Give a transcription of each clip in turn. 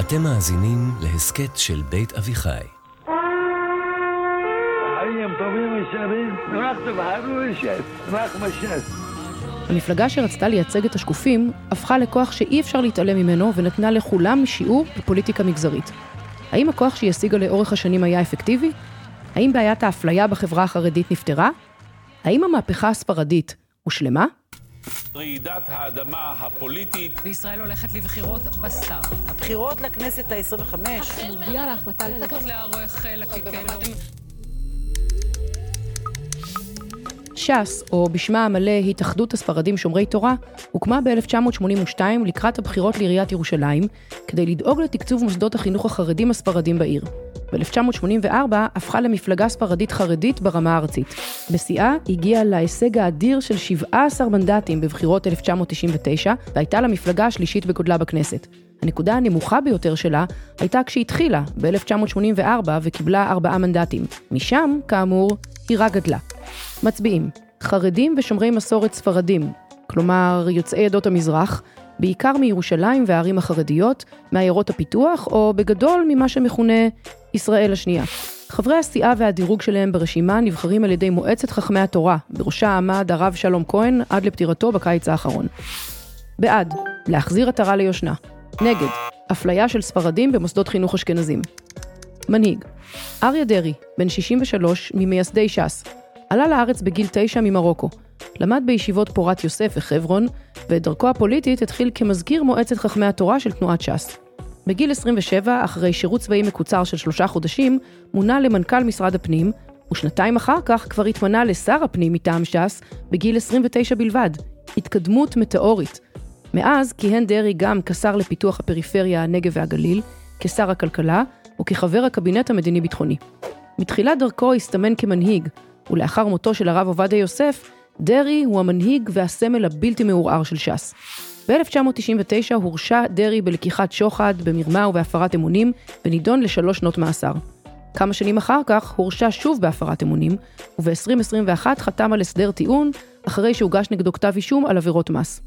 אתם מאזינים להסכת של בית אביחי. המפלגה שרצתה לייצג את השקופים, הפכה לכוח שאי אפשר להתעלם ממנו ונתנה לכולם שיעור בפוליטיקה מגזרית. האם הכוח שהיא השיגה לאורך השנים היה אפקטיבי? האם בעיית האפליה בחברה החרדית נפתרה? האם המהפכה הספרדית הושלמה? רעידת האדמה הפוליטית. וישראל הולכת לבחירות בסתיו. הבחירות לכנסת ה-25. מודיע להחלטה לתת לערוך לקיקן. ש"ס, או בשמה המלא התאחדות הספרדים שומרי תורה, הוקמה ב-1982 לקראת הבחירות לעיריית ירושלים, כדי לדאוג לתקצוב מוסדות החינוך החרדים הספרדים בעיר. ב-1984 הפכה למפלגה ספרדית חרדית ברמה הארצית. בשיאה הגיעה להישג האדיר של 17 מנדטים בבחירות 1999, והייתה למפלגה השלישית בגודלה בכנסת. הנקודה הנמוכה ביותר שלה הייתה כשהתחילה, ב-1984, וקיבלה ארבעה מנדטים. משם, כאמור, היא רק גדלה. מצביעים, חרדים ושומרי מסורת ספרדים, כלומר יוצאי עדות המזרח, בעיקר מירושלים והערים החרדיות, מעיירות הפיתוח, או בגדול ממה שמכונה ישראל השנייה. חברי הסיעה והדירוג שלהם ברשימה נבחרים על ידי מועצת חכמי התורה, בראשה עמד הרב שלום כהן עד לפטירתו בקיץ האחרון. בעד, להחזיר עטרה ליושנה. נגד, אפליה של ספרדים במוסדות חינוך אשכנזים. מנהיג, אריה דרעי, בן 63, ממייסדי ש"ס, עלה לארץ בגיל תשע ממרוקו. למד בישיבות פורת יוסף וחברון, ואת דרכו הפוליטית התחיל כמזכיר מועצת חכמי התורה של תנועת ש"ס. בגיל 27, אחרי שירות צבאי מקוצר של שלושה חודשים, מונה למנכ"ל משרד הפנים, ושנתיים אחר כך כבר התמנה לשר הפנים מטעם ש"ס, בגיל 29 בלבד. התקדמות מטאורית. מאז כיהן דרעי גם כשר לפיתוח הפריפריה, הנגב והגליל, כשר הכלכלה, וכחבר הקבינט המדיני-ביטחוני. מתחילת דרכו הסתמן כמנהיג, ולאחר מותו של הרב עובדיה יוסף, דרעי הוא המנהיג והסמל הבלתי מעורער של ש"ס. ב-1999 הורשע דרעי בלקיחת שוחד, במרמה ובהפרת אמונים, ונידון לשלוש שנות מאסר. כמה שנים אחר כך הורשע שוב בהפרת אמונים, וב-2021 חתם על הסדר טיעון, אחרי שהוגש נגדו כתב אישום על עבירות מס.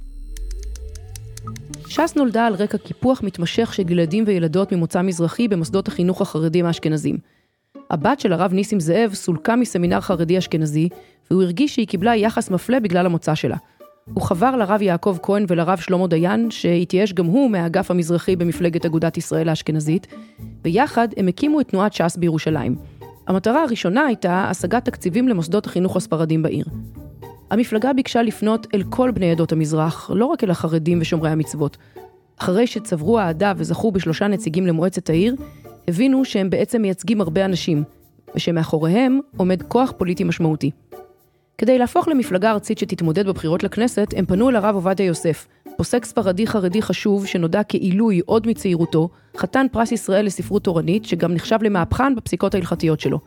ש"ס נולדה על רקע קיפוח מתמשך של ילדים וילדות ממוצא מזרחי במוסדות החינוך החרדים האשכנזים. הבת של הרב ניסים זאב סולקה מסמינר חרדי אשכנזי, והוא הרגיש שהיא קיבלה יחס מפלה בגלל המוצא שלה. הוא חבר לרב יעקב כהן ולרב שלמה דיין, שהתייאש גם הוא מהאגף המזרחי במפלגת אגודת ישראל האשכנזית, ויחד הם הקימו את תנועת ש"ס בירושלים. המטרה הראשונה הייתה השגת תקציבים למוסדות החינוך הספרדים בעיר. המפלגה ביקשה לפנות אל כל בני עדות המזרח, לא רק אל החרדים ושומרי המצוות. אחרי שצברו אהדה וזכו בשלושה נציגים למועצת העיר, הבינו שהם בעצם מייצגים הרבה אנשים, ושמאחוריהם עומד כוח פוליטי משמעותי. כדי להפוך למפלגה ארצית שתתמודד בבחירות לכנסת, הם פנו אל הרב עובדיה יוסף, פוסק ספרדי חרדי חשוב שנודע כעילוי עוד מצעירותו, חתן פרס ישראל לספרות תורנית, שגם נחשב למהפכן בפסיקות ההלכתיות שלו.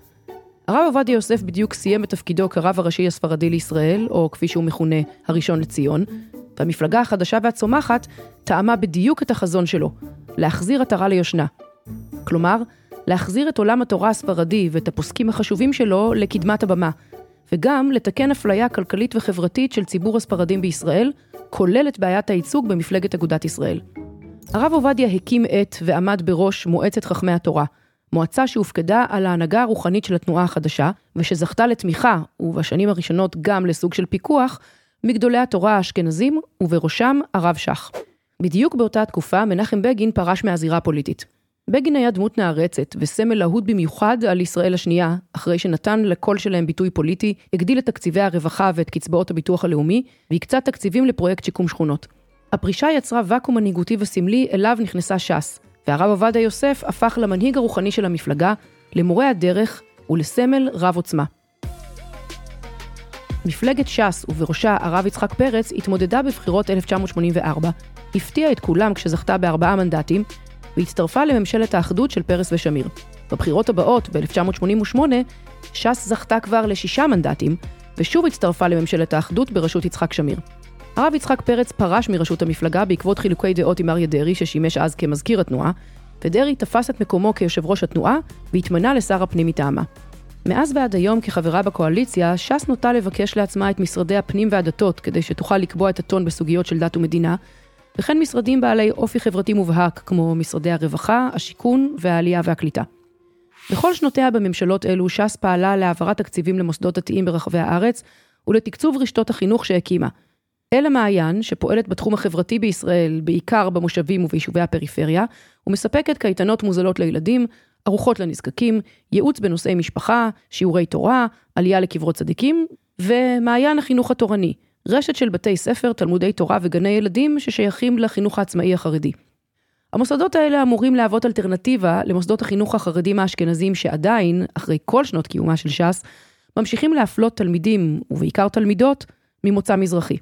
הרב עובדיה יוסף בדיוק סיים את תפקידו כרב הראשי הספרדי לישראל, או כפי שהוא מכונה, הראשון לציון, והמפלגה החדשה והצומחת טעמה בדיוק את החזון שלו, להחזיר עטרה ליושנה, כלומר, להחזיר את עולם התורה הספרדי ואת הפוסקים החשובים שלו לקדמת הבמה, וגם לתקן אפליה כלכלית וחברתית של ציבור הספרדים בישראל, כולל את בעיית הייצוג במפלגת אגודת ישראל. הרב עובדיה הקים את ועמד בראש מועצת חכמי התורה, מועצה שהופקדה על ההנהגה הרוחנית של התנועה החדשה, ושזכתה לתמיכה, ובשנים הראשונות גם לסוג של פיקוח, מגדולי התורה האשכנזים, ובראשם הרב שך. בדיוק באותה תקופה מנחם בגין פרש מהזירה הפוליטית. בגין היה דמות נערצת וסמל אהוד במיוחד על ישראל השנייה, אחרי שנתן לקול שלהם ביטוי פוליטי, הגדיל את תקציבי הרווחה ואת קצבאות הביטוח הלאומי, והקצה תקציבים לפרויקט שיקום שכונות. הפרישה יצרה ואקום מנהיגותי וסמלי אליו נכנסה ש"ס, והרב עובדיה יוסף הפך למנהיג הרוחני של המפלגה, למורה הדרך ולסמל רב עוצמה. מפלגת ש"ס, ובראשה הרב יצחק פרץ, התמודדה בבחירות 1984, הפתיעה את כולם כשזכתה בארבעה מנדטים, והצטרפה לממשלת האחדות של פרס ושמיר. בבחירות הבאות, ב-1988, ש"ס זכתה כבר לשישה מנדטים, ושוב הצטרפה לממשלת האחדות בראשות יצחק שמיר. הרב יצחק פרץ פרש מראשות המפלגה בעקבות חילוקי דעות עם אריה דרעי, ששימש אז כמזכיר התנועה, ודרעי תפס את מקומו כיושב ראש התנועה, והתמנה לשר הפנים מטעמה. מאז ועד היום, כחברה בקואליציה, ש"ס נוטה לבקש לעצמה את משרדי הפנים והדתות, כדי שתוכל לקבוע את הטון בסוגיות של דת ומדינה, וכן משרדים בעלי אופי חברתי מובהק, כמו משרדי הרווחה, השיכון והעלייה והקליטה. בכל שנותיה בממשלות אלו, ש"ס פעלה להעברת תקציבים למוסדות דתיים ברחבי הארץ ולתקצוב רשתות החינוך שהקימה. אל המעיין, שפועלת בתחום החברתי בישראל, בעיקר במושבים וביישובי הפריפריה, ומספקת קייטנות מוזלות לילדים, ארוחות לנזקקים, ייעוץ בנושאי משפחה, שיעורי תורה, עלייה לקברות צדיקים, ומעיין החינוך התורני, רשת של בתי ספר, תלמודי תורה וגני ילדים ששייכים לחינוך העצמאי החרדי. המוסדות האלה אמורים להוות אלטרנטיבה למוסדות החינוך החרדים האשכנזים שעדיין, אחרי כל שנות קיומה של ש"ס, ממשיכים להפלות תלמידים, ובעיקר תלמידות, ממוצא מזרחי.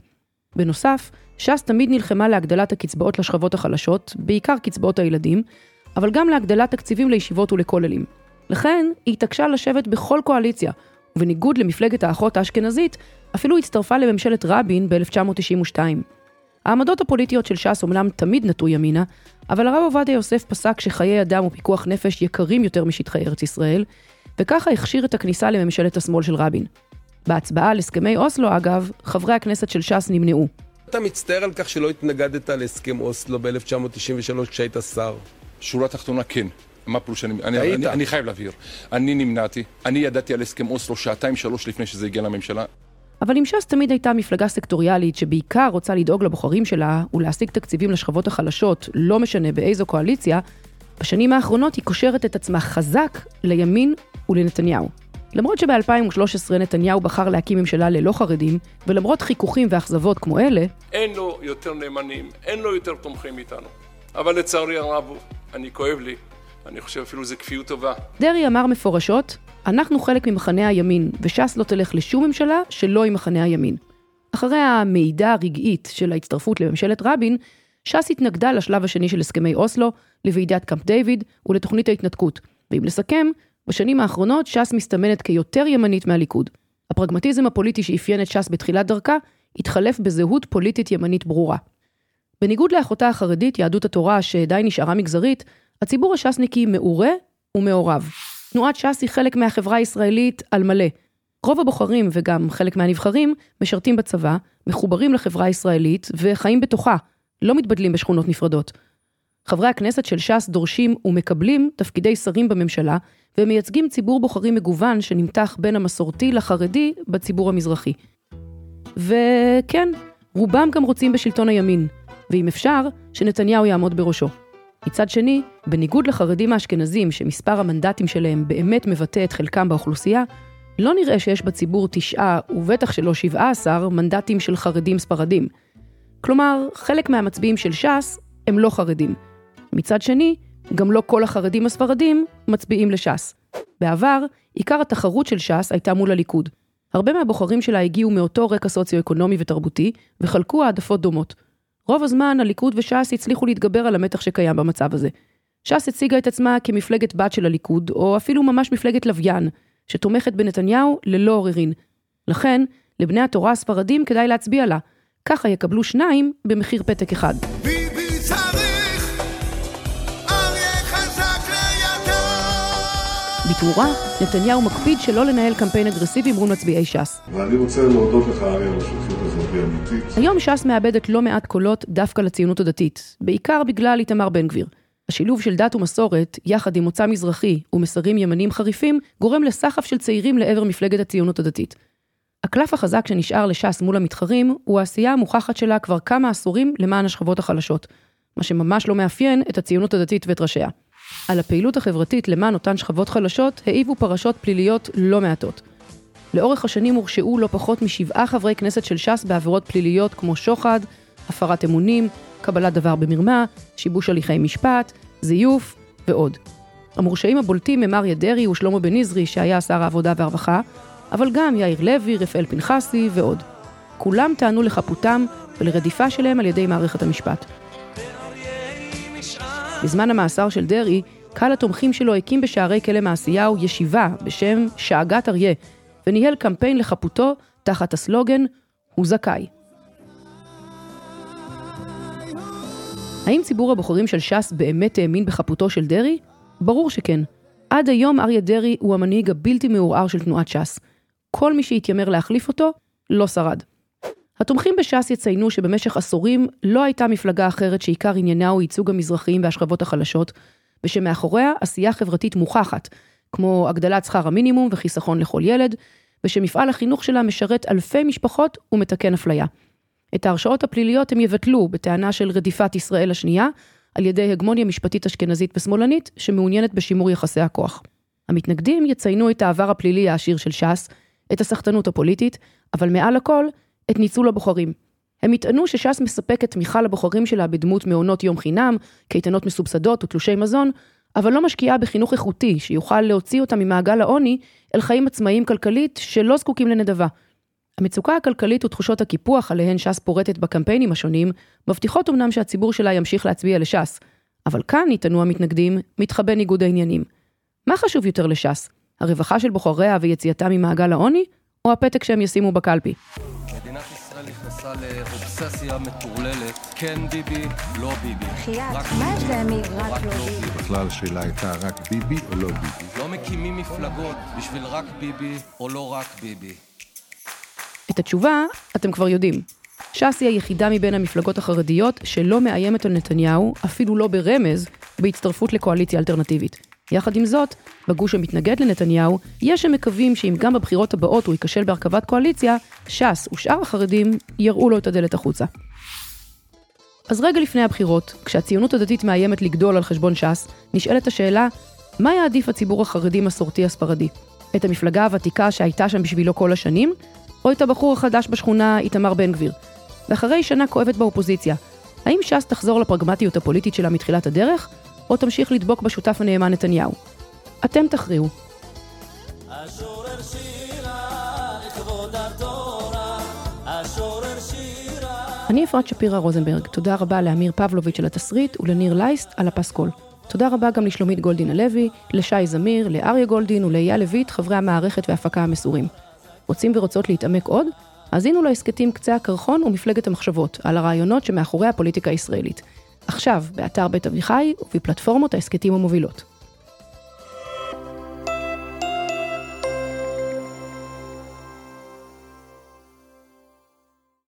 בנוסף, ש"ס תמיד נלחמה להגדלת הקצבאות לשכבות החלשות, בעיקר קצבאות הילדים, אבל גם להגדלת תקציבים לישיבות ולכוללים. לכן, היא התעקשה לשבת בכל קואליציה, ובניגוד למפלגת האחות האשכנזית, אפילו הצטרפה לממשלת רבין ב-1992. העמדות הפוליטיות של ש"ס אומנם תמיד נטו ימינה, אבל הרב עובדיה יוסף פסק שחיי אדם ופיקוח נפש יקרים יותר משטחי ארץ ישראל, וככה הכשיר את הכניסה לממשלת השמאל של רבין. בהצבעה על הסכמי אוסלו, אגב, חברי הכנסת של ש"ס נמנעו. אתה מצטער על כך שלא התנגדת להסכם אוסלו ב-1993 כשהיית שר? שורה תחתונה כן. מה פירוש שאני... אני. אני, אני חייב להבהיר. אני נמנעתי, אני ידעתי על הסכם אוסלו שעתיים שלוש לפני שזה הגיע לממשלה. אבל אם ש"ס תמיד הייתה מפלגה סקטוריאלית שבעיקר רוצה לדאוג לבוחרים שלה ולהשיג תקציבים לשכבות החלשות, לא משנה באיזו קואליציה, בשנים האחרונות היא קושרת את עצמה חזק לימין ולנתניהו. למרות שב-2013 נתניהו בחר להקים ממשלה ללא חרדים, ולמרות חיכוכים ואכזבות כמו אלה, אין לו יותר נאמנים, אין לו יותר תומכים מאיתנו. אבל לצערי הרב, אני כואב לי, אני חושב אפילו זו כפיות טובה. דרעי אמר מפורשות, אנחנו חלק ממחנה הימין, וש"ס לא תלך לשום ממשלה שלא עם מחנה הימין. אחרי המעידה הרגעית של ההצטרפות לממשלת רבין, ש"ס התנגדה לשלב השני של הסכמי אוסלו, לוועידת קמפ דיוויד ולתוכנית ההתנתקות. ואם לסכם, בשנים האחרונות ש"ס מסתמנת כיותר ימנית מהליכוד. הפרגמטיזם הפוליטי שאפיין את ש"ס בתחילת דרכה, התחלף בזהות פוליטית ימנית ברורה. בניגוד לאחותה החרדית, יהדות התורה, שדי נשארה מגזרית, הציבור הש"סניקי מעורה ומעורב. תנועת ש"ס היא חלק מהחברה הישראלית על מלא. רוב הבוחרים וגם חלק מהנבחרים משרתים בצבא, מחוברים לחברה הישראלית וחיים בתוכה, לא מתבדלים בשכונות נפרדות. חברי הכנסת של ש"ס דורשים ומקבלים תפקידי שרים בממשלה, והם מייצגים ציבור בוחרים מגוון שנמתח בין המסורתי לחרדי בציבור המזרחי. וכן, רובם גם רוצים בשלטון הימין, ואם אפשר, שנתניהו יעמוד בראשו. מצד שני, בניגוד לחרדים האשכנזים, שמספר המנדטים שלהם באמת מבטא את חלקם באוכלוסייה, לא נראה שיש בציבור תשעה, ובטח שלא שבעה עשר, מנדטים של חרדים ספרדים. כלומר, חלק מהמצביעים של ש"ס הם לא חרדים. מצד שני, גם לא כל החרדים הספרדים מצביעים לש"ס. בעבר, עיקר התחרות של ש"ס הייתה מול הליכוד. הרבה מהבוחרים שלה הגיעו מאותו רקע סוציו-אקונומי ותרבותי, וחלקו העדפות דומות. רוב הזמן הליכוד וש"ס הצליחו להתגבר על המתח שקיים במצב הזה. ש"ס הציגה את עצמה כמפלגת בת של הליכוד, או אפילו ממש מפלגת לוויין, שתומכת בנתניהו ללא עוררין. לכן, לבני התורה הספרדים כדאי להצביע לה. ככה יקבלו שניים במחיר פתק אחד. ביבי צריך אריה חזק לידו בתמורה, נתניהו מקפיד שלא לנהל קמפיין אגרסיבי מול מצביעי ש"ס. ואני רוצה להודות לך, אריה, על השותפות הזאת, היא אמיתית. היום ש"ס מאבדת לא מעט קולות דווקא לציונות הדתית, בעיקר בגלל איתמר בן גביר. השילוב של דת ומסורת, יחד עם מוצא מזרחי ומסרים ימניים חריפים, גורם לסחף של צעירים לעבר מפלגת הציונות הדתית. הקלף החזק שנשאר לש"ס מול המתחרים, הוא העשייה המוכחת שלה כבר כמה עשורים למען השכבות החלשות, מה שממש לא מאפיין את הציונות הדתית ואת ראשיה. על הפעילות החברתית למען אותן שכבות חלשות, העיבו פרשות פליליות לא מעטות. לאורך השנים הורשעו לא פחות משבעה חברי כנסת של ש"ס בעבירות פליליות כמו שוחד, הפרת אמונים, קבלת דבר במרמה, שיבוש הליכי משפט, זיוף ועוד. המורשעים הבולטים הם אריה דרעי ושלמה בן נזרי, שהיה שר העבודה והרווחה, אבל גם יאיר לוי, רפאל פנחסי ועוד. כולם טענו לחפותם ולרדיפה שלהם על ידי מערכת המשפט. בזמן המאסר של דרעי, קהל התומכים שלו הקים בשערי כלא מעשיהו ישיבה בשם שאגת אריה, וניהל קמפיין לחפותו תחת הסלוגן "הוא זכאי". האם ציבור הבוחרים של ש"ס באמת האמין בחפותו של דרעי? ברור שכן. עד היום אריה דרעי הוא המנהיג הבלתי מעורער של תנועת ש"ס. כל מי שהתיימר להחליף אותו, לא שרד. התומכים בש"ס יציינו שבמשך עשורים לא הייתה מפלגה אחרת שעיקר עניינה הוא ייצוג המזרחיים והשכבות החלשות, ושמאחוריה עשייה חברתית מוכחת, כמו הגדלת שכר המינימום וחיסכון לכל ילד, ושמפעל החינוך שלה משרת אלפי משפחות ומתקן אפליה. את ההרשאות הפליליות הם יבטלו בטענה של רדיפת ישראל השנייה, על ידי הגמוניה משפטית אשכנזית ושמאלנית, שמעוניינת בשימור יחסי הכוח. המתנגדים יציינו את העבר הפלילי העשיר של ש"ס, את הסחטנות הפוליטית, אבל מעל הכל, את ניצול הבוחרים. הם יטענו שש"ס מספקת תמיכה לבוחרים שלה בדמות מעונות יום חינם, קייטנות מסובסדות ותלושי מזון, אבל לא משקיעה בחינוך איכותי שיוכל להוציא אותם ממעגל העוני אל חיים עצמאיים כלכלית שלא זקוקים לנדבה. המצוקה הכלכלית ותחושות הקיפוח עליהן ש"ס פורטת בקמפיינים השונים, מבטיחות אמנם שהציבור שלה ימשיך להצביע לש"ס. אבל כאן, יטענו המתנגדים, מתחבא ניגוד העניינים. מה חשוב יותר לש"ס? הרווחה של בוחריה ויציאתה ממעגל העוני, או הפתק שהם ישימו בקלפי? מדינת ישראל נכנסה לאובססיה מטורללת, כן ביבי, לא ביבי. בחייאת, מה ההבדל מרק לא ביבי? בכלל השאלה הייתה רק ביבי או לא ביבי. לא מקימים מפלגות בשביל רק ביבי או לא רק ביבי. את התשובה אתם כבר יודעים. ש"ס היא היחידה מבין המפלגות החרדיות שלא מאיימת על נתניהו, אפילו לא ברמז, בהצטרפות לקואליציה אלטרנטיבית. יחד עם זאת, בגוש המתנגד לנתניהו, יש שמקווים שאם גם בבחירות הבאות הוא ייכשל בהרכבת קואליציה, ש"ס ושאר החרדים יראו לו את הדלת החוצה. אז רגע לפני הבחירות, כשהציונות הדתית מאיימת לגדול על חשבון ש"ס, נשאלת השאלה, מה יעדיף הציבור החרדי מסורתי הספרדי? את המפלגה הוותיקה שהייתה שם בשבילו כל השנים, או את הבחור החדש בשכונה איתמר בן גביר? ואחרי שנה כואבת באופוזיציה, האם ש"ס תחזור לפרגמטיות הפוליטית שלה מתחילת הדרך, או תמשיך לדבוק בשותף הנאמן נתניהו? אתם תכריעו. אני אפרת שפירא רוזנברג, תודה רבה לאמיר פבלוביץ' על התסריט ולניר לייסט על הפסקול. תודה רבה גם לשלומית גולדין הלוי, לשי זמיר, לאריה גולדין ולאייל לויט, חברי המערכת וההפקה המסורים. רוצים ורוצות להתעמק עוד? האזינו להסכתים קצה הקרחון ומפלגת המחשבות, על הרעיונות שמאחורי הפוליטיקה הישראלית. עכשיו, באתר בית אביחי ובפלטפורמות ההסכתים המובילות.